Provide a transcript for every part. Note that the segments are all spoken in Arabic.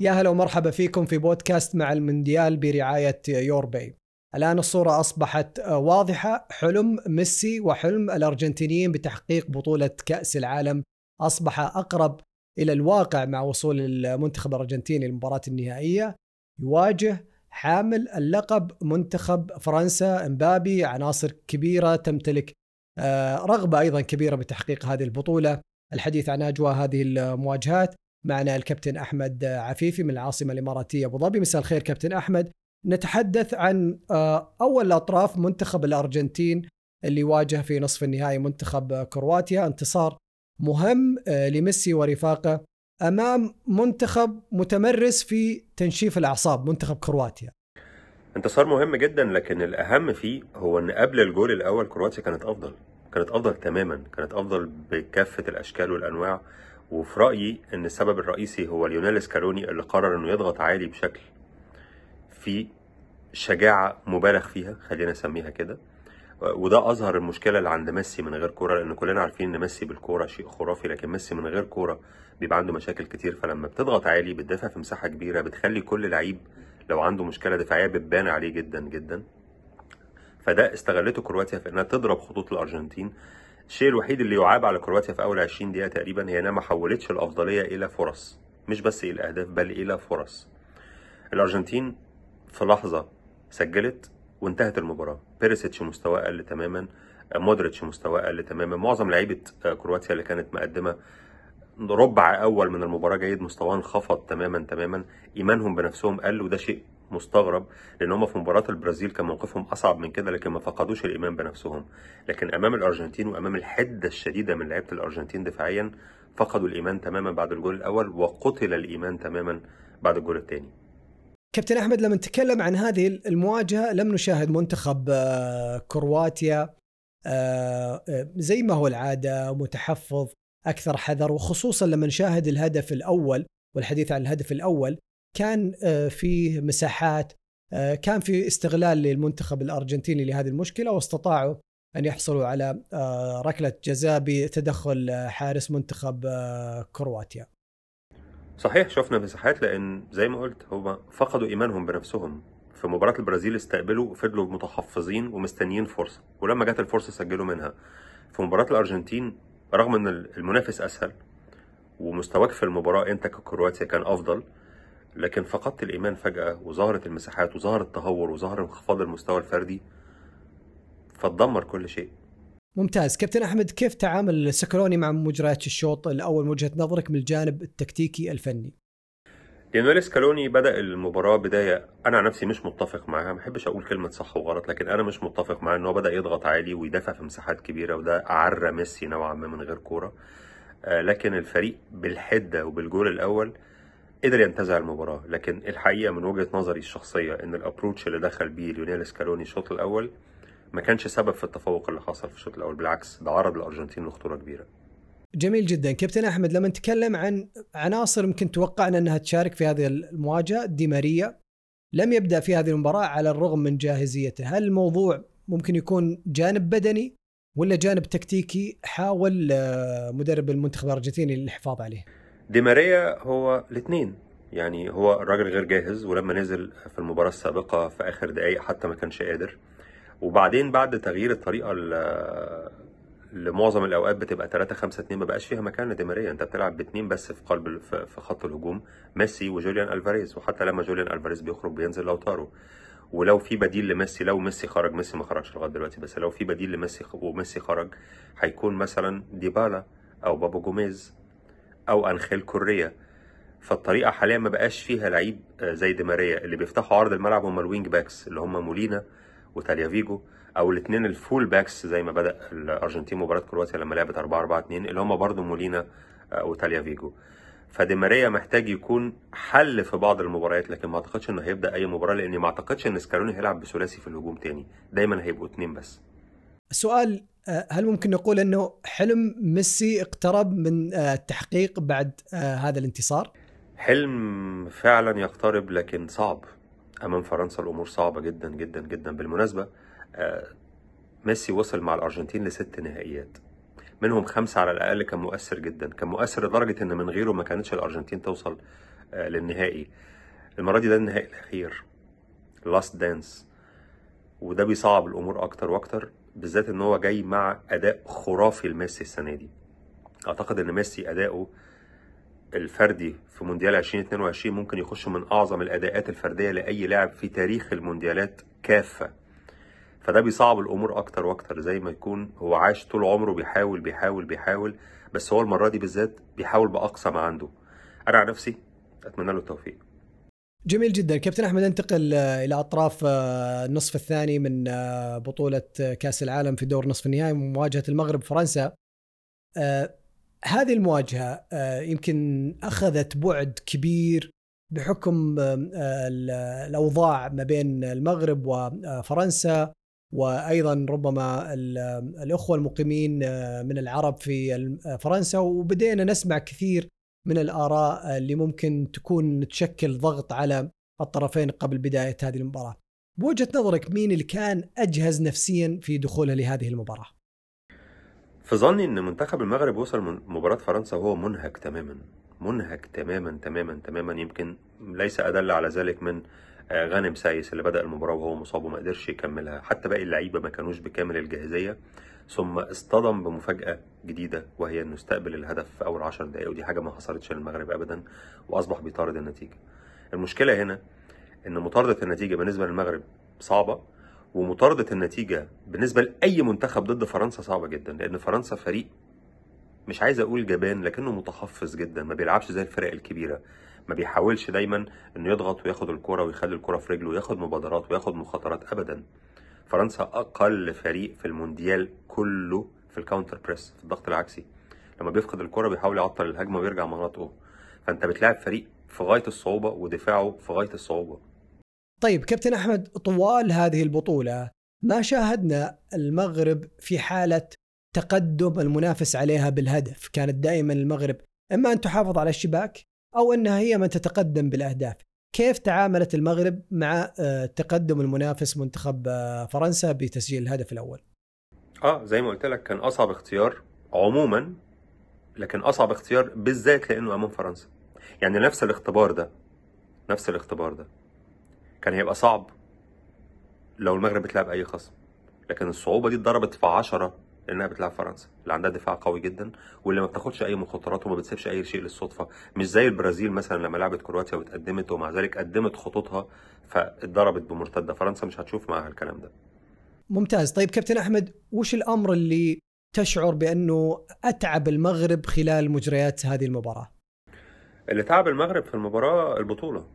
يا هلا ومرحبا فيكم في بودكاست مع المونديال برعاية يور باي الآن الصورة أصبحت واضحة. حلم ميسي وحلم الأرجنتينيين بتحقيق بطولة كأس العالم أصبح أقرب إلى الواقع مع وصول المنتخب الأرجنتيني للمباراة النهائية. يواجه حامل اللقب منتخب فرنسا امبابي عناصر كبيرة تمتلك آه، رغبة أيضا كبيرة بتحقيق هذه البطولة. الحديث عن أجواء هذه المواجهات معنا الكابتن أحمد عفيفي من العاصمة الإماراتية أبو ظبي. مساء الخير كابتن أحمد. نتحدث عن آه، أول الأطراف منتخب الأرجنتين اللي واجه في نصف النهائي منتخب كرواتيا. انتصار مهم آه، لميسي ورفاقه أمام منتخب متمرس في تنشيف الأعصاب منتخب كرواتيا. انتصار مهم جدا لكن الأهم فيه هو إن قبل الجول الأول كرواتيا كانت أفضل كانت أفضل تماما كانت أفضل بكافة الأشكال والأنواع. وفي رأيي إن السبب الرئيسي هو ليونيل سكالوني اللي قرر إنه يضغط عالي بشكل في شجاعة مبالغ فيها خلينا نسميها كده. وده أظهر المشكلة اللي عند ميسي من غير كورة لأن كلنا عارفين إن ميسي بالكورة شيء خرافي لكن ميسي من غير كورة بيبقى عنده مشاكل كتير. فلما بتضغط عالي بتدافع في مساحة كبيرة بتخلي كل لعيب لو عنده مشكلة دفاعية بتبان عليه جدا جدا. فده استغلته كرواتيا في إنها تضرب خطوط الأرجنتين. الشيء الوحيد اللي يعاب على كرواتيا في أول 20 دقيقة تقريبا هي إنها ما حولتش الأفضلية إلى فرص. مش بس إلى أهداف بل إلى فرص. الأرجنتين في لحظة سجلت وانتهت المباراة. بيريسيتش مستواه قل تماما مودريتش مستواه قل تماما. معظم لعيبة كرواتيا اللي كانت مقدمة ربع أول من المباراة جيد مستواهم انخفض تماما تماما. إيمانهم بنفسهم قل وده شيء مستغرب لأن هم في مباراة البرازيل كان موقفهم أصعب من كده لكن ما فقدوش الإيمان بنفسهم. لكن أمام الأرجنتين وأمام الحدة الشديدة من لعيبة الأرجنتين دفاعيا فقدوا الإيمان تماما بعد الجول الأول وقتل الإيمان تماما بعد الجول الثاني. كابتن أحمد لما نتكلم عن هذه المواجهة لم نشاهد منتخب آه، كرواتيا آه، آه، زي ما هو العادة متحفظ أكثر حذر وخصوصا لما نشاهد الهدف الأول والحديث عن الهدف الأول كان آه، فيه مساحات آه، كان في استغلال للمنتخب الأرجنتيني لهذه المشكلة واستطاعوا أن يحصلوا على آه، ركلة جزاء بتدخل حارس منتخب كرواتيا. صحيح شفنا مساحات لأن زي ما قلت هم فقدوا إيمانهم بنفسهم في مباراة البرازيل استقبلوا وفضلوا متحفظين ومستنيين فرصة ولما جت الفرصة سجلوا منها في مباراة الأرجنتين رغم إن المنافس أسهل ومستواك في المباراة أنت ككرواتيا كان أفضل لكن فقدت الإيمان فجأة وظهرت المساحات وظهر التهور وظهر انخفاض المستوى الفردي فتدمر كل شيء. ممتاز. كابتن أحمد كيف تعامل سكروني مع مجريات الشوط؟ الأول من وجهة نظرك من الجانب التكتيكي الفني. لانويل سكالوني بدأ المباراة بداية أنا عن نفسي مش متفق معاها ما بحبش أقول كلمة صح وغلط لكن أنا مش متفق معاه إن هو بدأ يضغط عالي ويدافع في مساحات كبيرة وده اعرى ميسي نوعا ما من غير كورة. آه لكن الفريق بالحدة وبالجول الأول قدر ينتزع المباراة لكن الحقيقة من وجهة نظري الشخصية إن ال approach اللي دخل بيه ليونيل سكالوني الشوط الأول ما كانش سبب في التفوق اللي حصل في الشوط الأول بالعكس ده عرض الأرجنتين لخطورة كبيرة. جميل جدا. كابتن أحمد لما نتكلم عن عناصر يمكن توقعنا إنها تشارك في هذه المواجهة دي ماريا لم يبدأ في هذه المباراة على الرغم من جاهزيته هل الموضوع ممكن يكون جانب بدني ولا جانب تكتيكي؟ حاول آه، مدرب المنتخب الأرجنتيني للحفاظ عليه. دي ماريا هو الاثنين. يعني هو الراجل غير جاهز ولما نزل في المباراة السابقة في آخر دقائق حتى ما كانش قادر. وبعدين بعد تغيير الطريقة لمعظم الأوقات بتبقى 3 5 2 ما بقاش فيها مكان لدي ماريا. انت بتلعب باثنين بس في قلب في خط الهجوم ميسي وجوليان ألفاريز. وحتى لما جوليان ألفاريز بيخرج بينزل لو طاروا ولو في بديل لميسي لو ميسي خرج ميسي ما خرجش لغاية دلوقتي بس لو في بديل لميسي وميسي خرج هيكون مثلا ديبالا أو بابو جوميز. أو انخيل كوريا. فالطريقة حاليا ما بقاش فيها لعيب آه، زي دي ماريا اللي بيفتحوا عرض الملعب هم ال wing backs اللي هم مولينا وتاليا فيجو أو الاثنين ال full backs زي ما بدأ الأرجنتين مباراة كرواتيا لما لعبت 4 4 2 اللي هم برضو مولينا آه، وتاليافيكو. فدي ماريا محتاج يكون حل في بعض المباريات لكن ما أعتقدش إنه هيبدأ أي مباراة لاني ما أعتقدش إن سكالوني هيلعب بثلاثي في الهجوم تاني. دايما هيبقوا اثنين بس. السؤال آه، هل ممكن نقول أنه حلم ميسي اقترب من آه، التحقيق بعد هذا الانتصار؟ حلم فعلا يقترب لكن صعب. أمام فرنسا الأمور صعبة جدا جدا جدا. بالمناسبة آه، ميسي وصل مع الأرجنتين لست نهائيات. منهم خمسة على الأقل كان مؤثر جدا. كان مؤثر لدرجة إن من غيره ما كانتش الأرجنتين توصل آه، للنهائي. المرة دي ده النهائي الأخير. last dance وده بيصعب الأمور أكتر وأكتر. بالذات إن هو جاي مع أداء خرافي لميسي السنة دي. أعتقد إن ميسي أداؤه الفردي في مونديال 2022 ممكن يخش من أعظم الأداءات الفردية لأي لاعب في تاريخ المونديالات كافة. فده بيصعب الأمور أكتر وأكتر زي ما يكون هو عاش طول عمره بيحاول بيحاول بيحاول بس هو المرة دي بالذات بيحاول بأقصى ما عنده. أنا عن نفسي أتمنى له التوفيق. جميل جدا. كابتن أحمد انتقل آه، إلى أطراف آه، النصف الثاني من آه، بطولة كأس العالم في دور نصف النهائي مواجهة المغرب فرنسا. هذه المواجهة يمكن أخذت بعد كبير بحكم الأوضاع ما بين المغرب وفرنسا وأيضا ربما الأخوة المقيمين من العرب في فرنسا. وبدينا نسمع كثير من الآراء اللي ممكن تكون تشكل ضغط على الطرفين قبل بداية هذه المباراة. بوجهة نظرك مين اللي كان أجهز نفسيا في دخوله لهذه المباراة؟ في ظني إن منتخب المغرب وصل من مباراة فرنسا وهو منهك تماما منهك تماما تماما تماما يمكن ليس أدل على ذلك من آه، غانم سايس اللي بدأ المباراة وهو مصاب وما قدرش يكملها حتى باقي اللعيبة ما كانوش بكامل الجاهزية ثم اصطدم بمفاجأة جديدة وهي إنه استقبل الهدف في أول عشر دقايق ودي حاجة ما حصلتش للمغرب أبدا وأصبح بيطارد النتيجة. المشكلة هنا إن مطاردة النتيجة بالنسبة للمغرب صعبة ومطاردة النتيجة بالنسبة لأي منتخب ضد فرنسا صعبة جدا لأن فرنسا فريق مش عايز أقول جبان لكنه متحفظ جدا ما بيلعبش زي الفرق الكبيرة. ما بيحاولش دايما إنه يضغط وياخد الكرة ويخلي الكرة في رجله وياخد مبادرات وياخد مخاطرات ابدا. فرنسا أقل فريق في المونديال كله في ال counter press في الضغط العكسي. لما بيفقد الكرة بيحاول يعطل الهجمة ويرجع مناطقه فانت بتلاعب فريق في غاية الصعوبة ودفاعه في غاية الصعوبة. طيب كابتن أحمد طوال هذه البطولة ما شاهدنا المغرب في حالة تقدم المنافس عليها بالهدف؟ كانت دائما المغرب إما أن تحافظ على الشباك أو إنها هي من تتقدم بالأهداف. كيف تعاملت المغرب مع آه، تقدم المنافس منتخب آه، فرنسا بتسجيل الهدف الأول؟ آه زي ما قلت لك كان أصعب اختيار عموما لكن أصعب اختيار بالذات لأنه أمام فرنسا. يعني نفس الاختبار ده نفس الاختبار ده كان هيبقى صعب لو المغرب بتلعب أي خصم. لكن الصعوبة دي اتضربت في 10 لأنها بتلعب فرنسا اللي عندها دفاع قوي جدا واللي ما بتاخدش أي مخاطرات وما بتسيبش أي شيء للصدفة. مش زي البرازيل مثلا لما لعبت كرواتيا واتقدمت ومع ذلك قدمت خطوطها فاتضربت بمرتدة. فرنسا مش هتشوف معاها الكلام ده. ممتاز. طيب كابتن أحمد وش الأمر اللي تشعر بأنه أتعب المغرب خلال مجريات هذه المباراة؟ اللي تعب المغرب في المباراة البطولة.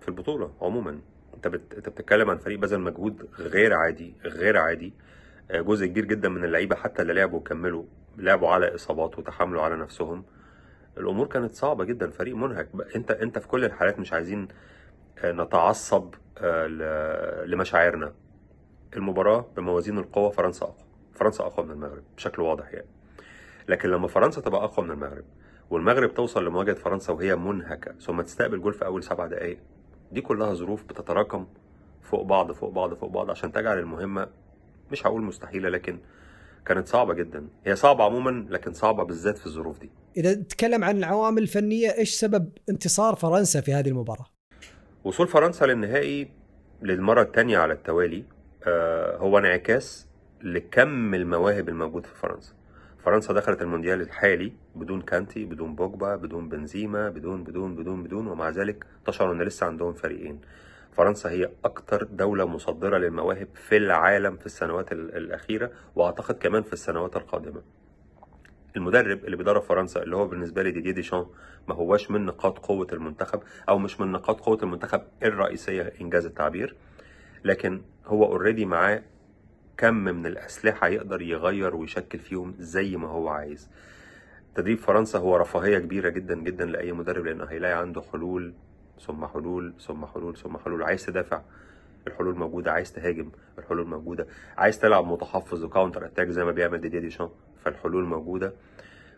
في البطولة عموما. أنت. أنت بتتكلم عن فريق بذل مجهود غير عادي غير عادي. جزء كبير جدا من اللعيبة حتى اللي لعبوا وكملوا لعبوا على إصابات وتحملوا على نفسهم. الأمور كانت صعبة جدا فريق منهك. أنت أنت في كل الحالات مش عايزين آه، نتعصب آه، لمشاعرنا. المباراة بموازين القوة فرنسا أقوى. فرنسا أقوى من المغرب بشكل واضح يعني. لكن لما فرنسا تبقى أقوى من المغرب والمغرب توصل لمواجهة فرنسا وهي منهكة ثم تستقبل جول في أول سبع دقائق دي كلها ظروف بتتراكم فوق بعض فوق بعض فوق بعض عشان تجعل المهمة مش هقول مستحيلة لكن كانت صعبة جدا. هي صعبة عموما لكن صعبة بالذات في الظروف دي. إذا تتكلم عن العوامل الفنية إيش سبب انتصار فرنسا في هذه المباراة؟ وصول فرنسا للنهائي للمرة الثانية على التوالي هو انعكاس لكم المواهب الموجود في فرنسا. فرنسا دخلت المونديال الحالي بدون كانتي بدون بوجبا بدون بنزيما بدون بدون بدون بدون ومع ذلك تشعر إن لسه عندهم فريقين. فرنسا هي أكتر دولة مصدرة للمواهب في العالم في السنوات الأخيرة وأعتقد كمان في السنوات القادمة. المدرب اللي بيدرب فرنسا اللي هو بالنسبة لي ديدييه ديشان ما هواش من نقاط قوة المنتخب أو مش من نقاط قوة المنتخب الرئيسية إن جاز التعبير. لكن هو already معاه كم من الأسلحة يقدر يغير ويشكل فيهم زي ما هو عايز. تدريب فرنسا هو رفاهية كبيرة جدا جدا لأي مدرب لأنه هيلاقي عنده حلول ثم حلول ثم حلول ثم حلول. عايز تدافع الحلول موجودة. عايز تهاجم الحلول موجودة. عايز تلعب متحفظ و counter attack زي ما بيعمل ديدييه ديشان فالحلول موجودة.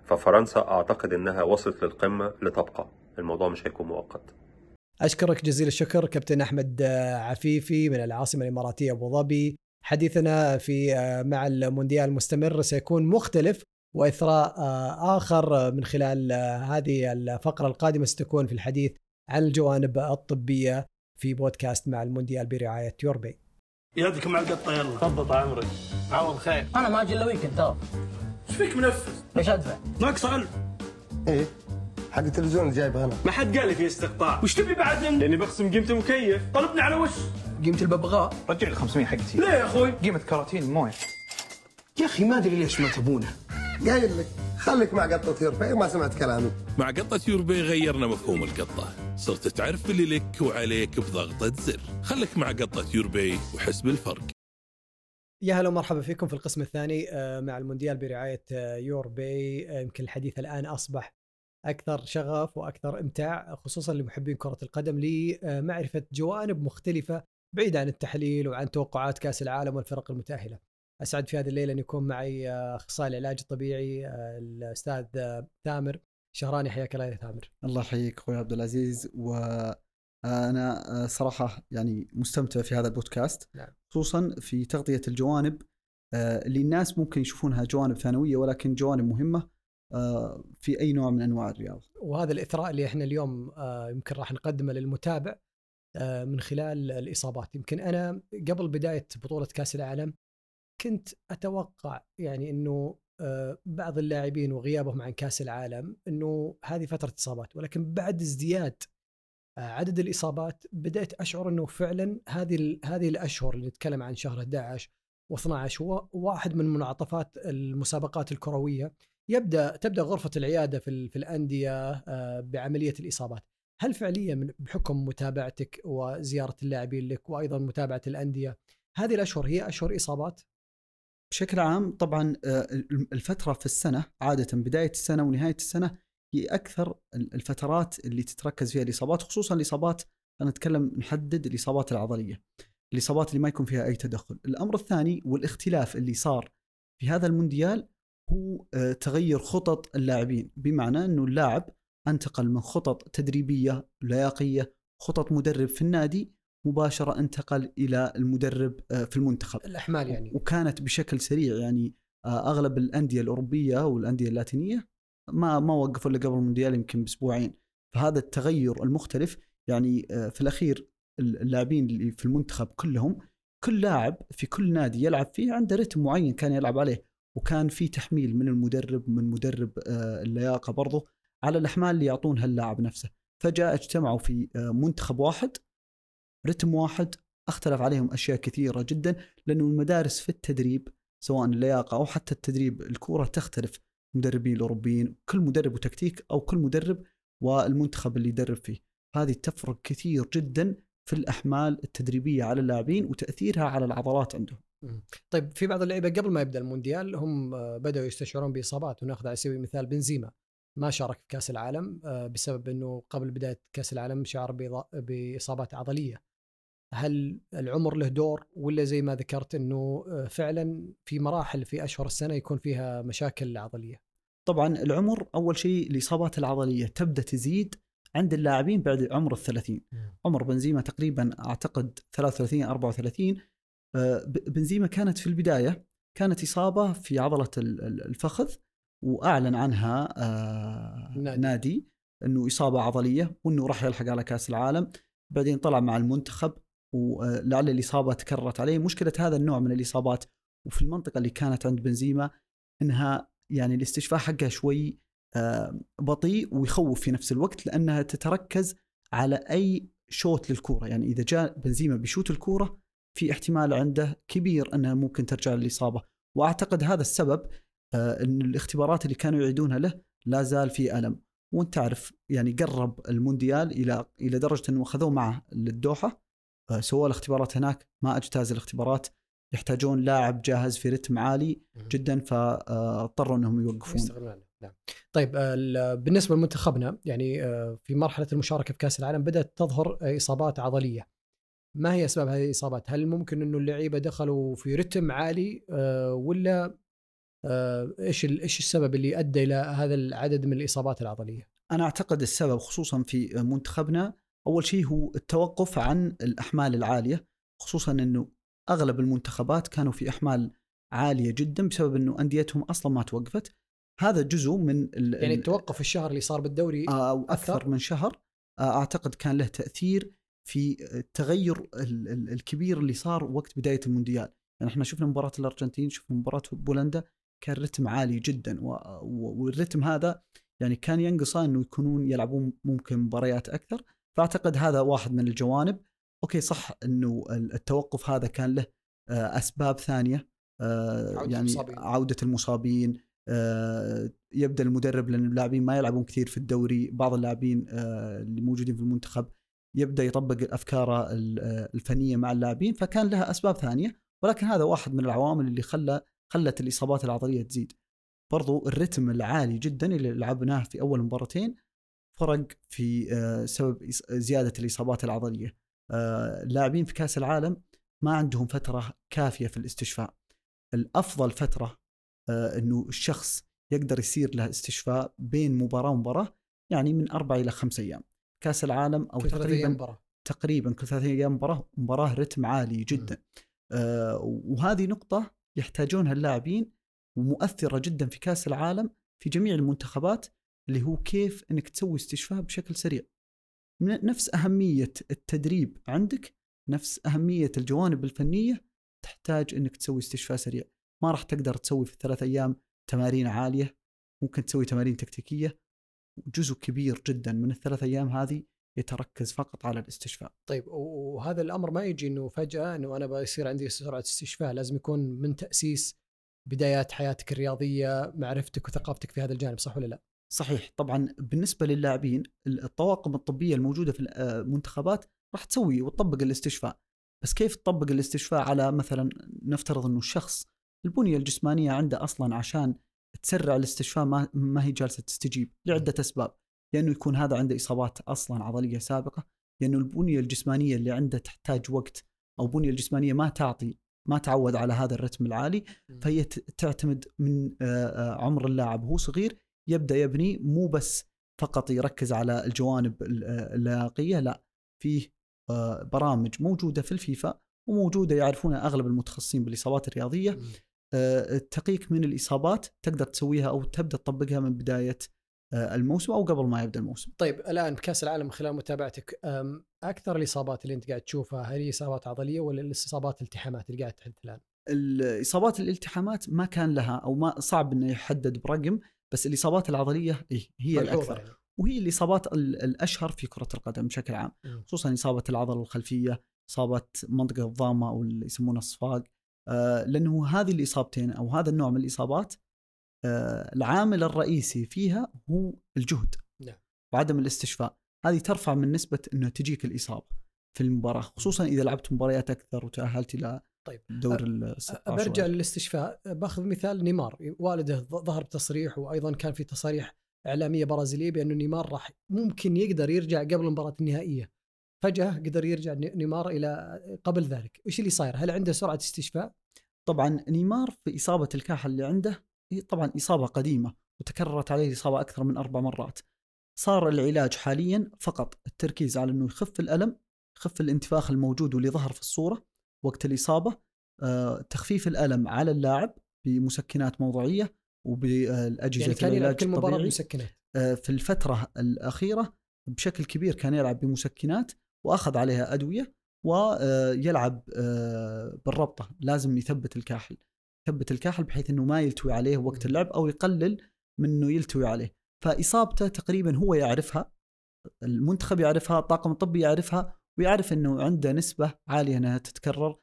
ففرنسا أعتقد إنها وصلت للقمة لتبقى الموضوع مش هيكون مؤقت. أشكرك جزيل الشكر كابتن أحمد عفيفي من العاصمة الإماراتية أبو ظبي. حديثنا في مع المونديال المستمر سيكون مختلف وإثراء آخر من خلال هذه الفقرة القادمة ستكون في الحديث عن الجوانب الطبية في بودكاست مع المونديال برعاية يوربي. يدكم على القطة يلا. تفضل عمري عوض خير أنا ما أجي إلا ويكند ترى. إيش فيك منفذ؟ ليش أدفع؟ ناقص ألف إيه. حق التلفزيون اللي جايبه أنا ما حد قال لي في استقطاع وش تبي بعد مني؟ لأني بخصم قيمة المكيف طلبني على وش؟ قيمة الببغاء. رجع لي 500 حقتي ليه يا أخوي؟ قيمة كراتين موية. يا أخي ما أدري ليش ما تبونه. قايل لك خليك مع قطة يوربي ما سمعت كلامي. مع قطة يوربي غيرنا مفهوم القطة. صرت تعرف اللي لك وعليك بضغطة زر. خليك مع قطة يوربي وحس بالفرق. يا هلا ومرحبا فيكم في القسم الثاني آه، مع المونديال برعاية آه، يور باي آه، يمكن الحديث الآن أصبح أكثر شغف وأكثر إمتاع خصوصا لمحبين كرة القدم لمعرفة جوانب مختلفة بعيده عن التحليل وعن توقعات كأس العالم والفرق المتأهلة. أسعد في هذه الليلة أن يكون معي أخصائي العلاج الطبيعي الأستاذ ثامر شهراني حياك الله يا ثامر. الله يحييك أخوي عبد العزيز وأنا صراحة يعني مستمتع في هذا البودكاست نعم. خصوصا في تغطية الجوانب آه، اللي الناس ممكن يشوفونها جوانب ثانوية ولكن جوانب مهمة آه، في أي نوع من أنواع الرياضة. وهذا الإثراء اللي إحنا اليوم آه، يمكن راح نقدمه للمتابع من خلال الإصابات، يمكن أنا قبل بداية بطولة كأس العالم كنت أتوقع يعني إنه بعض اللاعبين وغيابهم عن كأس العالم إنه هذه فترة إصابات. ولكن بعد ازدياد عدد الإصابات بدأت أشعر إنه فعلا هذه هذه الأشهر اللي نتكلم عن شهر 11 و12 هو واحد من منعطفات المسابقات الكروية. يبدأ تبدأ غرفة العيادة في في الأندية آه، بعملية الإصابات. هل فعليا بحكم متابعتك وزيارة اللاعبين لك وأيضا متابعة الأندية هذه الأشهر هي أشهر إصابات؟ بشكل عام طبعا آه، الفترة في السنة عادة بداية السنة ونهاية السنة هي أكثر الفترات اللي تتركز فيها الإصابات خصوصا الإصابات أنا أتكلم نحدد الإصابات العضلية الإصابات اللي ما يكون فيها أي تدخل. الأمر الثاني والإختلاف اللي صار في هذا المونديال هو آه، تغير خطط اللاعبين بمعنى إنه اللاعب أنتقل من خطط تدريبية لياقية خطط مدرب في النادي مباشرة انتقل إلى المدرب آه، في المنتخب. الأحمال يعني. وكانت بشكل سريع يعني آه، أغلب الأندية الأوروبية والانديه اللاتينية ما ما وقفوا إلا قبل المونديال يمكن بأسبوعين. فهذا التغير المختلف يعني في الأخير اللاعبين اللي في المنتخب كلهم كل لاعب في كل نادي يلعب فيه عنده رتم معين كان يلعب عليه. وكان في تحميل من المدرب من مدرب آه، اللياقة برضه على الأحمال اللي يعطونها اللاعب نفسه فجاء اجتمعوا في آه، منتخب واحد رتم واحد اختلف عليهم أشياء كثيرة جدا لأنه المدارس في التدريب سواء اللياقة أو حتى التدريب الكورة تختلف المدربين الأوروبيين كل مدرب وتكتيك أو كل مدرب والمنتخب اللي يدرب فيه هذه تفرق كثير جدا في الأحمال التدريبية على اللاعبين وتأثيرها على العضلات عندهم. طيب في بعض اللعيبة قبل ما يبدأ المونديال هم آه، بدأوا يستشعرون بإصابات وناخذ على سبيل المثال بنزيما. ما شارك في كأس العالم آه، بسبب إنه قبل بداية كأس العالم شعر بإصابات عضلية. هل العمر له دور ولا زي ما ذكرت إنه آه، فعلا في مراحل في أشهر السنة يكون فيها مشاكل عضلية؟ طبعا العمر أول شيء الإصابات العضلية تبدأ تزيد عند اللاعبين بعد عمر ال 30 عمر بنزيما تقريبا أعتقد 33 34 آه، بنزيما كانت في البداية كانت إصابة في عضلة الفخذ وأعلن عنها آه، نادي, نادي إنه إصابة عضلية وإنه راح يلحق على كأس العالم. بعدين طلع مع المنتخب ولعل الإصابة تكررت عليه. مشكلة هذا النوع من الإصابات وفي المنطقة اللي كانت عند بنزيما إنها يعني الاستشفاء حقها شوي آه، بطيء ويخوف في نفس الوقت لأنها تتركز على أي شوت للكورة. يعني إذا جاء بنزيما بشوت الكورة في احتمال عنده كبير أنها ممكن ترجع للإصابة. وأعتقد هذا السبب آه، إن الاختبارات اللي كانوا يعيدونها له لا زال في ألم. وأنت تعرف يعني قرب المونديال إلى إلى درجة انه أخذوه معه للدوحة. آه، سووا الاختبارات هناك ما أجتاز الاختبارات. يحتاجون لاعب جاهز في رتم عالي جدا فاضطروا إنهم يوقفون. نعم. طيب بالنسبة لمنتخبنا يعني آه، في مرحلة المشاركة في كأس العالم بدأت تظهر إصابات عضلية. ما هي أسباب هذه الإصابات؟ هل ممكن إنه اللعيبة دخلوا في رتم عالي آه، ولا آه، إيش إيش السبب اللي أدى إلى هذا العدد من الإصابات العضلية؟ أنا أعتقد السبب خصوصا في منتخبنا أول شيء هو التوقف عن الأحمال العالية خصوصا إنه أغلب المنتخبات كانوا في أحمال عالية جدا بسبب إنه أنديتهم أصلا ما توقفت هذا جزء من يعني ال- التوقف الشهر اللي صار بالدوري آه، أو أكثر؟ أكثر من شهر أعتقد كان له تأثير في التغير ال- ال- الكبير اللي صار وقت بداية المونديال. يعني إحنا شفنا مباراة الأرجنتين شفنا مباراة بولندا كان رتم عالي جدا والرتم هذا يعني كان ينقصه إنه يكونون يلعبون ممكن مباريات أكثر. فأعتقد هذا واحد من الجوانب. أوكي صح إنه ال- التوقف هذا كان له آه، أسباب ثانية آه، عودة يعني المصابين. عودة المصابين آه، يبدأ المدرب لأن اللاعبين ما يلعبون كثير في الدوري. بعض اللاعبين اللي موجودين في المنتخب يبدأ يطبق أفكاره ال- آه، الفنية مع اللاعبين فكان لها أسباب ثانية ولكن هذا واحد من العوامل اللي خلى خلت الإصابات العضلية تزيد. برضو الرتم العالي جدا اللي لعبناه في أول مباراتين فرق في آه، سبب زيادة الإصابات العضلية. آه، اللاعبين في كأس العالم ما عندهم فترة كافية في الاستشفاء. الأفضل فترة إنه الشخص يقدر يصير له استشفاء بين مباراة ومباراة يعني من أربع إلى خمس أيام. كأس العالم أو تقريبا مباراة. تقريبا كل ثلاث أيام مباراة مباراة رتم عالي جدا. آه وهذه نقطة يحتاجونها اللاعبين ومؤثرة جدا في كأس العالم في جميع المنتخبات اللي هو كيف إنك تسوي استشفاء بشكل سريع. من- نفس أهمية التدريب عندك نفس أهمية الجوانب الفنية تحتاج إنك تسوي استشفاء سريع. ما راح تقدر تسوي في الثلاث أيام تمارين عالية ممكن تسوي تمارين تكتيكية. جزء كبير جدا من الثلاث أيام هذه يتركز فقط على الاستشفاء. طيب وهذا الأمر ما يجي إنه فجأة إنه أنا بيصير عندي سرعة استشفاء لازم يكون من تأسيس بدايات حياتك الرياضية معرفتك وثقافتك في هذا الجانب صح ولا لا؟ صحيح. طبعا بالنسبة للاعبين الطواقم الطبية الموجودة في المنتخبات راح تسوي وتطبق الاستشفاء. بس كيف تطبق الاستشفاء على مثلا نفترض إنه الشخص البنية الجسمانية عنده أصلا عشان تسرع الاستشفاء ما, ما هي جالسة تستجيب لعدة أسباب. لأنه يكون هذا عنده إصابات أصلا عضلية سابقة. لأنه البنية الجسمانية اللي عنده تحتاج وقت أو البنيه الجسمانية ما تعطي ما تعود على هذا الرتم العالي فهي تعتمد من آه، آه، عمر اللاعب. وهو صغير يبدأ يبني مو بس فقط يركز على الجوانب ال- آه، اللياقيه لا فيه برامج موجودة في الفيفا وموجودة يعرفونها أغلب المتخصصين بالإصابات الرياضية. تقيك من الإصابات تقدر تسويها أو تبدأ تطبقها من بداية آه، الموسم أو قبل ما يبدأ الموسم. طيب الآن كأس العالم من خلال متابعتك أكثر الإصابات اللي أنت قاعد تشوفها هل هي إصابات عضلية ولا الإصابات التحامات اللي قاعد تحدث الآن؟ الإصابات الالتحامات ما كان لها أو ما صعب إنه يحدد برقم بس الإصابات العضلية إيه هي الأكثر يعني. وهي الإصابات ال- الأشهر في كرة القدم بشكل عام. خصوصا إصابة العضلة الخلفية إصابة منطقة الضامة أو اللي يسمونها الصفاق آه لأنه هذه الإصابتين أو هذا النوع من الإصابات آه العامل الرئيسي فيها هو الجهد نعم. وعدم الاستشفاء. هذه ترفع من نسبة إنه تجيك الإصابة في المباراة خصوصا إذا لعبت مباريات أكثر وتأهلت إلى طيب. دور ال 16 برجع للاستشفاء. باخذ مثال نيمار. والده ظهر بتصريح وأيضا كان في تصاريح إعلامية برازيلية بأنه نيمار راح ممكن يقدر يرجع قبل المباراة النهائية. فجأة قدر يرجع ني- نيمار إلى قبل ذلك إيش اللي صاير هل عنده سرعة استشفاء طبعا نيمار في إصابة الكاحل اللي عنده هي طبعا إصابة قديمة وتكررت عليه الإصابة أكثر من أربع مرات. صار العلاج حاليا فقط التركيز على إنه يخف الألم، يخف الانتفاخ الموجود واللي ظهر في الصورة وقت الإصابة، آه، تخفيف الألم على اللاعب بمسكنات موضعية وبالأجهزة يعني كان يلعب العلاج كل مباراة. بمسكنات آه، في الفترة الأخيرة بشكل كبير كان يلعب بمسكنات وأخذ عليها أدوية ويلعب آه، بالربطة. لازم يثبت الكاحل يثبت الكاحل بحيث أنه ما يلتوي عليه وقت اللعب أو يقلل من أنه يلتوي عليه. فإصابته تقريبا هو يعرفها المنتخب يعرفها الطاقم الطبي يعرفها ويعرف أنه عنده نسبة عالية أنها تتكرر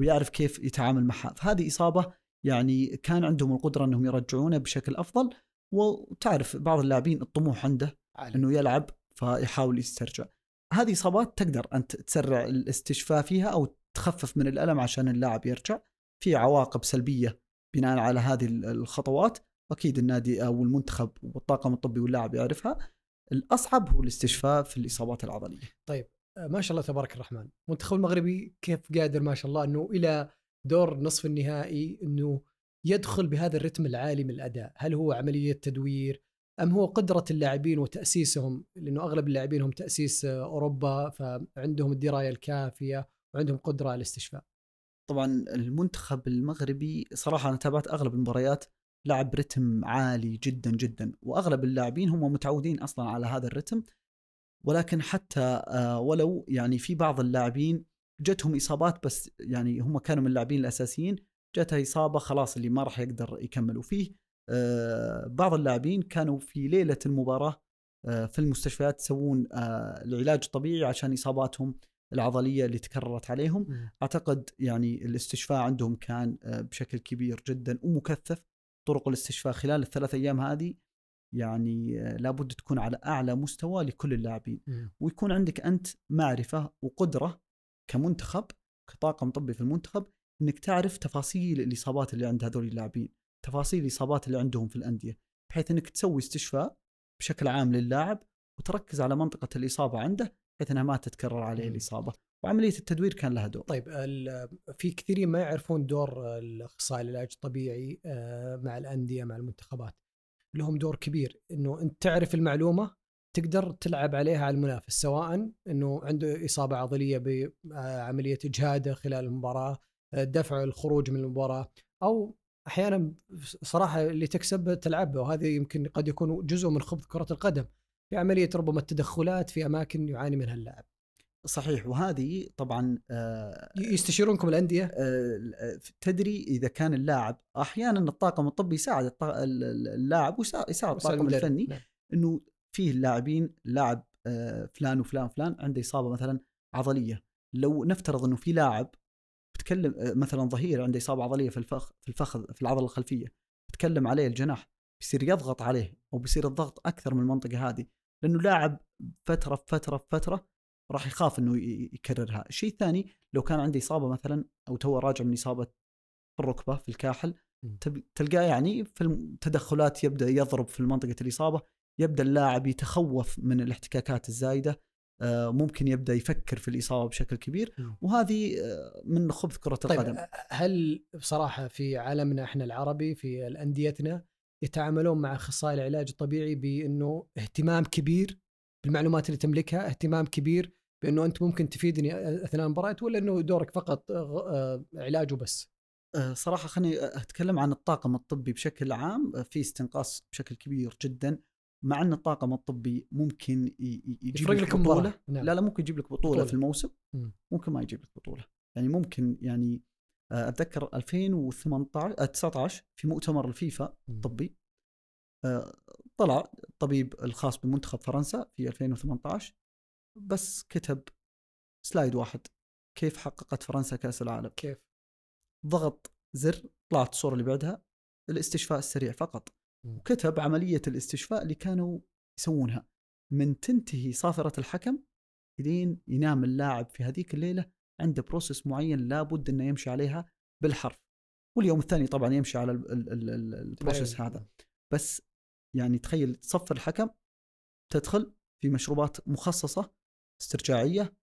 ويعرف كيف يتعامل معها. فهذه إصابة يعني كان عندهم القدرة أنهم يرجعونه بشكل أفضل. وتعرف بعض اللاعبين الطموح عنده عالي. إنه يلعب فيحاول يسترجع. هذه إصابات تقدر انت تسرع الاستشفاء فيها أو تخفف من الألم عشان اللاعب يرجع. في عواقب سلبية بناء على هذه ال- الخطوات أكيد النادي أو المنتخب والطاقم الطبي واللاعب يعرفها. الأصعب هو الاستشفاء في الإصابات العضلية. آه، ما شاء الله تبارك الرحمن المنتخب المغربي كيف قادر ما شاء الله إنه إلى دور نصف النهائي إنه يدخل بهذا الرتم العالي من الأداء هل هو عملية تدوير أم هو قدرة اللاعبين وتأسيسهم؟ لأنه أغلب اللاعبين هم تأسيس أوروبا فعندهم الدراية الكافية وعندهم قدرة على الاستشفاء. طبعا المنتخب المغربي صراحة أنا تابعت أغلب المباريات لعب برتم عالي جدا جدا وأغلب اللاعبين هم متعودين أصلا على هذا الرتم. ولكن حتى آه، ولو يعني في بعض اللاعبين جتهم إصابات بس يعني هم كانوا من اللاعبين الأساسيين جاتها إصابة خلاص اللي ما راح يقدر يكمل. وفيه بعض اللاعبين كانوا في ليلة المباراة آه، في المستشفيات يسوون العلاج الطبيعي عشان إصاباتهم العضلية اللي تكررت عليهم. أعتقد يعني الاستشفاء عندهم كان بشكل كبير جدا ومكثف. طرق الاستشفاء خلال الثلاث أيام هذه يعني لابد تكون على أعلى مستوى لكل اللاعبين. ويكون عندك أنت معرفة وقدرة كمنتخب كطاقم طبي في المنتخب إنك تعرف تفاصيل الإصابات اللي عند هذول اللاعبين. تفاصيل الإصابات اللي عندهم في الأندية بحيث إنك تسوي استشفاء بشكل عام للاعب وتركز على منطقة الإصابة عنده بحيث إنها ما تتكرر عليه الإصابة وعملية التدوير كان لها دور. طيب في كثيرين ما يعرفون دور الأخصائي العلاج الطبيعي آه، مع الأندية مع المنتخبات. لهم دور كبير إنه أنت تعرف المعلومة تقدر تلعب عليها على المنافس سواء إنه عنده إصابة عضلية بعملية إجهاده خلال المباراة دفع الخروج من المباراة أو أحيانا صراحة اللي تكسب تلعبه وهذا يمكن قد يكون جزء من خبث كرة القدم في عملية ربما التدخلات في أماكن يعاني منها اللاعب. صحيح وهذه طبعا آه يستشيرونكم الأندية؟ آه تدري إذا كان اللاعب أحيانا الطاقم الطبي يساعد اللاعب ويساعد الطاقم الفني نعم. إنه فيه اللاعبين لاعب آه فلان وفلان وفلان عنده إصابة مثلا عضلية لو نفترض إنه في لاعب بتكلم آه مثلا ظهير عنده إصابة عضلية في الفخ في الفخذ في العضلة الخلفية بتكلم عليه الجناح بيصير يضغط عليه أو بيصير الضغط أكثر من المنطقة هذه لأنه لاعب فترة فترة فترة راح يخاف إنه يكررها، الشيء الثاني لو كان عنده إصابة مثلا أو تو راجع من إصابة في الركبة في الكاحل تلقاه يعني في التدخلات يبدأ يضرب في منطقة الإصابة، يبدأ اللاعب يتخوف من الاحتكاكات الزايدة ممكن يبدأ يفكر في الإصابة بشكل كبير. وهذه آه، من خبث كرة طيب القدم. هل بصراحة في عالمنا إحنا العربي في انديتنا يتعاملون مع اخصائي العلاج الطبيعي بإنه اهتمام كبير بالمعلومات اللي تملكها اهتمام كبير بإنه أنت ممكن تفيدني أثناء المباراة ولا إنه دورك فقط آه، علاج وبس؟ آه، صراحة خليني أتكلم عن الطاقم الطبي بشكل عام. آه، في استنقاص بشكل كبير جدا. مع أن الطاقم الطبي ممكن يجيب لك بطولة. نعم. لا لا ممكن يجيب لك بطولة, بطولة. في الموسم. ممكن ما يجيب لك بطولة. يعني ممكن يعني أتذكر 2018 19 في مؤتمر الفيفا الطبي طلع الطبيب الخاص بمنتخب فرنسا في 2018 بس كتب slide واحد كيف حققت فرنسا كأس العالم. كيف؟ ضغط زر طلعت الصورة اللي بعدها الاستشفاء السريع فقط. وكتب عملية الاستشفاء اللي كانوا يسوونها. من تنتهي صافرة الحكم لين ينام اللاعب في هذيك الليلة عنده process معين لابد إنه يمشي عليها بالحرف. واليوم الثاني طبعا يمشي على ال process هذا. بس يعني تخيل تصفر الحكم تدخل في مشروبات مخصصة استرجاعية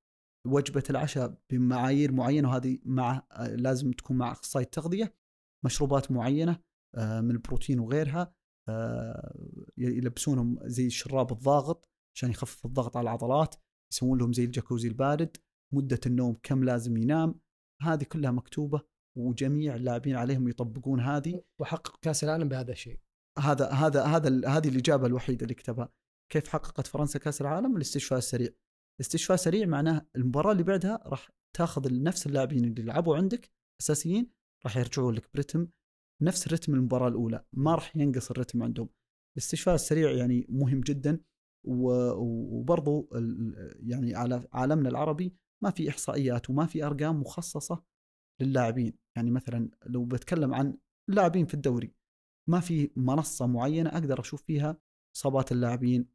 وجبة العشاء بمعايير معينة وهذه مع لازم تكون مع أخصائي التغذية مشروبات معينة آه، من البروتين وغيرها. آه، يلبسونهم زي الشراب الضاغط عشان يخفف الضغط على العضلات يسوون لهم زي الجاكوزي البارد مدة النوم كم لازم ينام. هذه كلها مكتوبة وجميع اللاعبين عليهم يطبقون هذه. وحقق كأس العالم بهذا الشيء. هذا هذا هذا هذه الإجابة الوحيدة اللي كتبها. كيف حققت فرنسا كأس العالم؟ الاستشفاء السريع. استشفاء سريع معناه المباراة اللي بعدها راح تاخذ نفس اللاعبين اللي لعبوا عندك أساسيين راح يرجعوا لك برتم نفس رتم المباراة الأولى. ما راح ينقص الرتم عندهم. الاستشفاء السريع يعني مهم جدا. وبرضو يعني على عالمنا العربي ما في إحصائيات وما في أرقام مخصصة للاعبين. يعني مثلا لو بتكلم عن اللاعبين في الدوري ما في منصة معينة أقدر أشوف فيها إصابات اللاعبين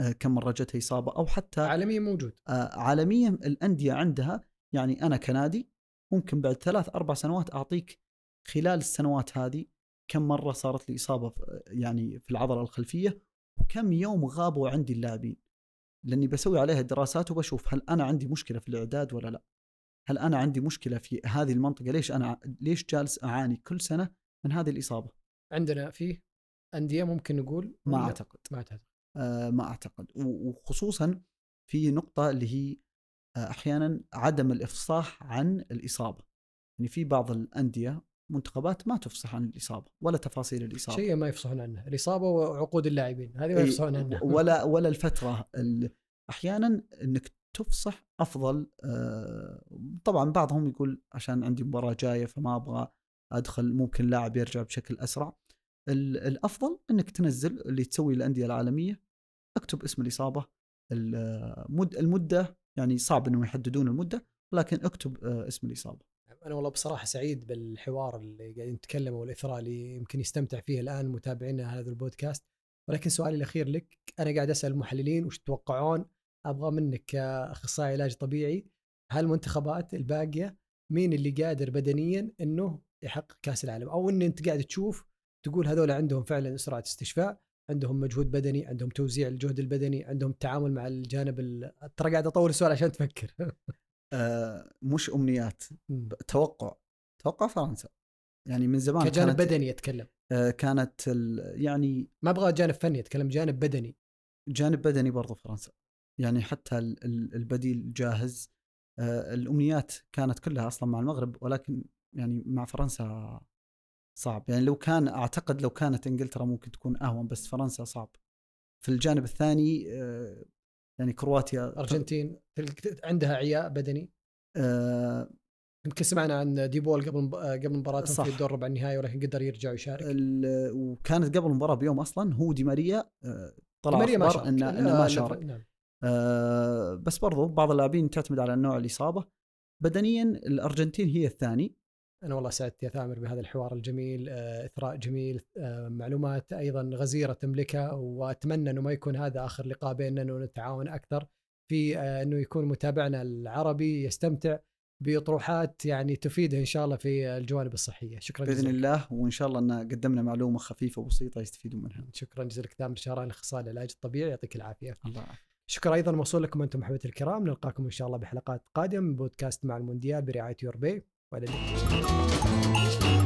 آه، كم مرة جتها إصابة أو حتى عالميا موجود. آه، عالميا الأندية عندها يعني أنا كنادي ممكن بعد ثلاث أربع سنوات أعطيك خلال السنوات هذه كم مرة صارت لي إصابة يعني في العضلة الخلفية وكم يوم غابوا عندي اللاعبين. لأني بسوي عليها دراسات وبشوف هل أنا عندي مشكلة في الإعداد ولا لا. هل أنا عندي مشكلة في هذه المنطقة؟ ليش أنا ليش جالس أعاني كل سنة من هذه الإصابة؟ عندنا فيه أندية ممكن نقول ما أعتقد. ما أعتقد. آه ما أعتقد. وخصوصا في نقطة اللي هي آه أحيانا عدم الإفصاح عن الإصابة. يعني في بعض الأندية منتخبات ما تفصح عن الإصابة ولا تفاصيل الإصابة. شيء ما يفصحون عنه الإصابة وعقود اللاعبين هذه ما يفصحون عنها ولا ولا الفترة ال- أحيانا إنك تفصح أفضل آه، طبعا بعضهم يقول عشان عندي مباراة جاية فما أبغى أدخل ممكن لاعب يرجع بشكل أسرع. ال- الأفضل إنك تنزل اللي تسوي الأندية العالمية اكتب اسم الإصابة المد المدة يعني صعب إنهم يحددون المدة ولكن اكتب آه، اسم الإصابة. أنا والله بصراحة سعيد بالحوار اللي قاعدين نتكلم والإثراء اللي يمكن يستمتع فيه الآن متابعينا هذا البودكاست. ولكن سؤالي الأخير لك أنا قاعد أسأل المحللين وش تتوقعون؟ أبغى منك كاخصائي علاج طبيعي هالمنتخبات الباقية مين اللي قادر بدنيا إنه يحقق كأس العالم؟ أو إن أنت قاعد تشوف تقول هذول عندهم فعلا سرعة استشفاء عندهم مجهود بدني عندهم توزيع الجهد البدني عندهم التعامل مع الجانب ال... ترى قاعد أطول السؤال عشان تفكر. آه، مش أمنيات توقع توقع فرنسا. يعني من زمان كجانب كانت بدني أتكلم. آه، كانت يعني ما أبغى جانب فني أتكلم جانب بدني. جانب بدني برضو فرنسا. يعني حتى ال- ال- البديل جاهز. آه، الأمنيات كانت كلها أصلا مع المغرب ولكن يعني مع فرنسا صعب. يعني لو كان أعتقد لو كانت إنجلترا ممكن تكون أهون بس فرنسا صعب. في الجانب الثاني يعني كرواتيا الارجنتين تلك- عندها عياء بدني. آه، يمكن سمعنا عن ديبول قبل قبل مباراتهم صح. في الدور ربع النهائي ولكن قدر يرجع ويشارك. وكانت قبل المباراة بيوم أصلا هو دي ماريا آه، طلع ماريا ما شارك. انه إنه آه، ما شارك. نعم. آه، بس برضو بعض اللاعبين تعتمد على نوع الإصابة. بدنيا الأرجنتين هي الثاني. أنا والله سعدت يا ثامر بهذا الحوار الجميل آه، إثراء جميل آه، معلومات أيضا غزيرة تملكها وأتمنى إنه ما يكون هذا آخر لقاء بيننا إنه نتعاون أكثر في آه، إنه يكون متابعنا العربي يستمتع باطروحات يعني تفيده إن شاء الله في الجوانب الصحية. شكرا بإذن جزيلا. الله وإن شاء الله إن قدمنا معلومة خفيفة وبسيطة يستفيدون منها. شكرا جزيلا لك ثامر شهران اخصائي العلاج الطبيعي يعطيك العافية. الله. شكرا أيضا موصول لكم أنتم محبتي الكرام نلقاكم إن شاء الله بحلقات قادمة من بودكاست مع المونديال برعاية يوربي Olha ali.